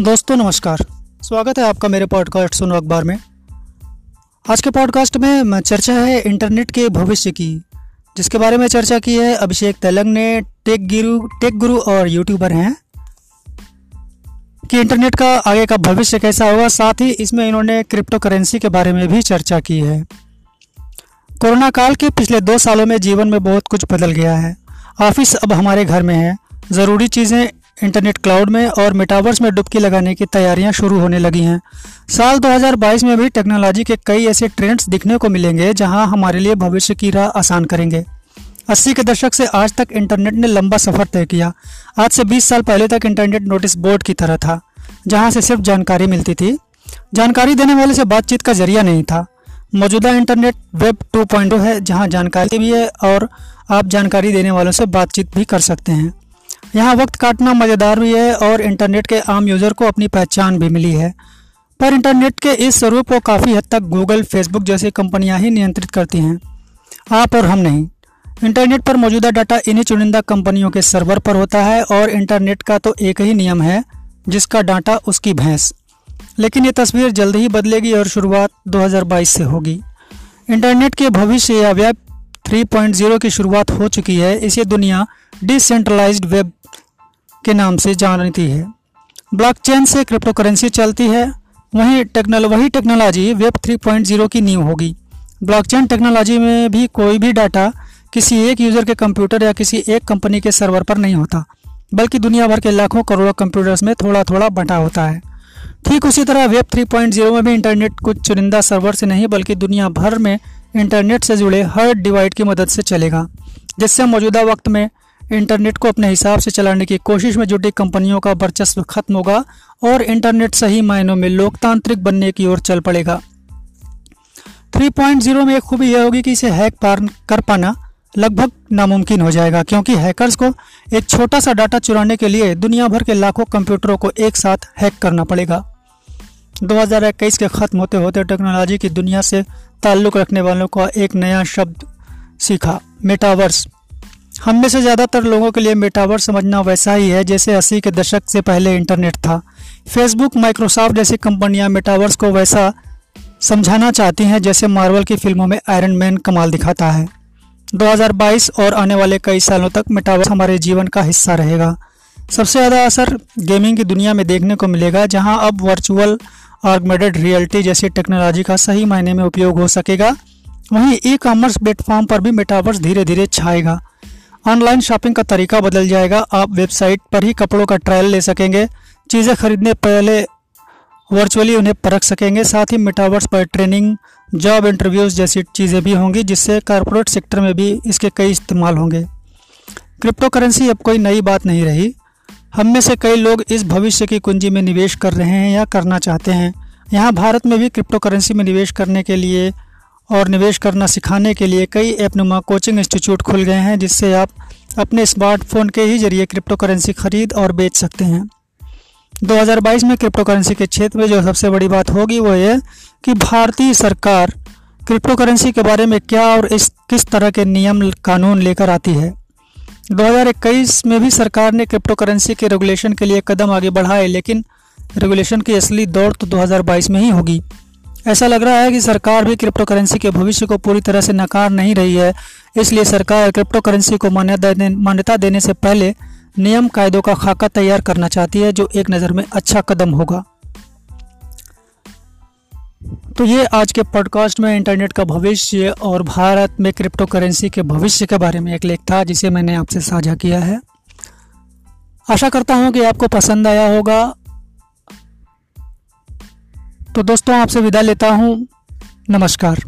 दोस्तों, नमस्कार। स्वागत है आपका मेरे पॉडकास्ट सुनो अखबार में। आज के पॉडकास्ट में चर्चा है इंटरनेट के भविष्य की, जिसके बारे में चर्चा की है अभिषेक तेलंग ने। टेक गुरु टेक गुरु और यूट्यूबर हैं। कि इंटरनेट का आगे का भविष्य कैसा होगा, साथ ही इसमें इन्होंने क्रिप्टो करेंसी के बारे में भी चर्चा की है। कोरोना काल के पिछले दो सालों में जीवन में बहुत कुछ बदल गया है। ऑफ़िस अब हमारे घर में है। ज़रूरी चीज़ें इंटरनेट क्लाउड में और मेटावर्स में डुबकी लगाने की तैयारियाँ शुरू होने लगी हैं। साल 2022 में भी टेक्नोलॉजी के कई ऐसे ट्रेंड्स दिखने को मिलेंगे, जहाँ हमारे लिए भविष्य की राह आसान करेंगे। 80 के दशक से आज तक इंटरनेट ने लंबा सफ़र तय किया। आज से 20 साल पहले तक इंटरनेट नोटिस बोर्ड की तरह था, जहाँ से सिर्फ़ जानकारी मिलती थी। जानकारी देने वाले से बातचीत का ज़रिया नहीं था। मौजूदा इंटरनेट वेब 2.0 है, जहाँ जानकारी भी है और आप जानकारी देने वालों से बातचीत भी कर सकते हैं। यहाँ वक्त काटना मज़ेदार भी है और इंटरनेट के आम यूज़र को अपनी पहचान भी मिली है। पर इंटरनेट के इस स्वरूप को काफ़ी हद तक गूगल फेसबुक जैसी कंपनियाँ ही नियंत्रित करती हैं। आप और हम नहीं। इंटरनेट पर मौजूदा डाटा इन्हीं चुनिंदा कंपनियों के सर्वर पर होता है और इंटरनेट का तो एक ही नियम है, जिसका डाटा उसकी भैंस। लेकिन ये तस्वीर जल्द ही बदलेगी और शुरुआत 2022 से होगी। इंटरनेट के भविष्य या वेब 3.0 की शुरुआत हो चुकी है। इसे दुनिया डिसेंट्रलाइज्ड वेब के नाम से जानती है। ब्लॉकचेन से क्रिप्टो करेंसी चलती है। वहीं टेक्नोलॉजी वही टेक्नोलॉजी वेब 3.0 की नींव होगी। ब्लॉकचेन टेक्नोलॉजी में भी कोई भी डाटा किसी एक यूज़र के कंप्यूटर या किसी एक कंपनी के सर्वर पर नहीं होता, बल्कि दुनिया भर के लाखों करोड़ों कंप्यूटर्स में थोड़ा थोड़ा बटा होता है। ठीक उसी तरह वेब 3.0 में भी इंटरनेट कुछ चुनिंदा सर्वर से नहीं, बल्कि दुनिया भर में इंटरनेट से जुड़े हर डिवाइड की मदद से चलेगा, जिससे मौजूदा वक्त में इंटरनेट को अपने हिसाब से चलाने की कोशिश में जुटी कंपनियों का वर्चस्व खत्म होगा और इंटरनेट सही मायनों में लोकतांत्रिक बनने की ओर चल पड़ेगा। 3.0 में एक खूबी यह होगी कि इसे हैक पार कर पाना लगभग नामुमकिन हो जाएगा, क्योंकि हैकर्स को एक छोटा सा डाटा चुराने के लिए दुनिया भर के लाखों कंप्यूटरों को एक साथ हैक करना पड़ेगा। 2021 के ख़त्म होते होते टेक्नोलॉजी की दुनिया से ताल्लुक़ रखने वालों का एक नया शब्द सीखा मेटावर्स हम में से ज़्यादातर लोगों के लिए मेटावर्स समझना वैसा ही है जैसे अस्सी के दशक से पहले इंटरनेट था। फेसबुक माइक्रोसॉफ्ट जैसी कंपनियाँ मेटावर्स को वैसा समझाना चाहती हैं जैसे मार्वल की फ़िल्मों में आयरन मैन कमाल दिखाता है। 2022 और आने वाले कई सालों तक मेटावर्स हमारे जीवन का हिस्सा रहेगा। सबसे ज़्यादा असर गेमिंग की दुनिया में देखने को मिलेगा, जहाँ अब वर्चुअल ऑर्गमेडेड रियलिटी जैसी टेक्नोलॉजी का सही मायने में उपयोग हो सकेगा। वहीं ई कॉमर्स प्लेटफॉर्म पर भी मेटावर्स धीरे धीरे छाएगा। ऑनलाइन शॉपिंग का तरीका बदल जाएगा। आप वेबसाइट पर ही कपड़ों का ट्रायल ले सकेंगे, चीज़ें खरीदने पहले वर्चुअली उन्हें परख सकेंगे। साथ ही मेटावर्स पर ट्रेनिंग जॉब इंटरव्यूज़ जैसी चीज़ें भी होंगी, जिससे कॉरपोरेट सेक्टर में भी इसके कई इस्तेमाल होंगे। क्रिप्टो करेंसी अब कोई नई बात नहीं रही। हम में से कई लोग इस भविष्य की कुंजी में निवेश कर रहे हैं या करना चाहते हैं। यहाँ भारत में भी क्रिप्टो करेंसी में निवेश करने के लिए और निवेश करना सिखाने के लिए कई ऐपनुमा कोचिंग इंस्टीट्यूट खुल गए हैं, जिससे आप अपने स्मार्टफ़ोन के ही ज़रिए क्रिप्टो करेंसी खरीद और बेच सकते हैं। 2022 में क्रिप्टो करेंसी के क्षेत्र में जो सबसे बड़ी बात होगी वो ये कि भारतीय सरकार क्रिप्टो करेंसी के बारे में क्या और इस किस तरह के नियम, कानून लेकर आती है। 2021 में भी सरकार ने क्रिप्टो करेंसी के रेगुलेशन के लिए कदम आगे बढ़ाए, लेकिन रेगुलेशन की असली दौड़ तो 2022 में ही होगी। ऐसा लग रहा है कि सरकार भी क्रिप्टो करेंसी के भविष्य को पूरी तरह से नकार नहीं रही है, इसलिए सरकार क्रिप्टो करेंसी को मान्यता देने से पहले नियम कायदों का खाका तैयार करना चाहती है, जो एक नज़र में अच्छा कदम होगा। तो ये आज के पॉडकास्ट में इंटरनेट का भविष्य और भारत में क्रिप्टो करेंसी के भविष्य के बारे में एक लेख था, जिसे मैंने आपसे साझा किया है। आशा करता हूँ कि आपको पसंद आया होगा। तो दोस्तों, आपसे विदा लेता हूँ। नमस्कार।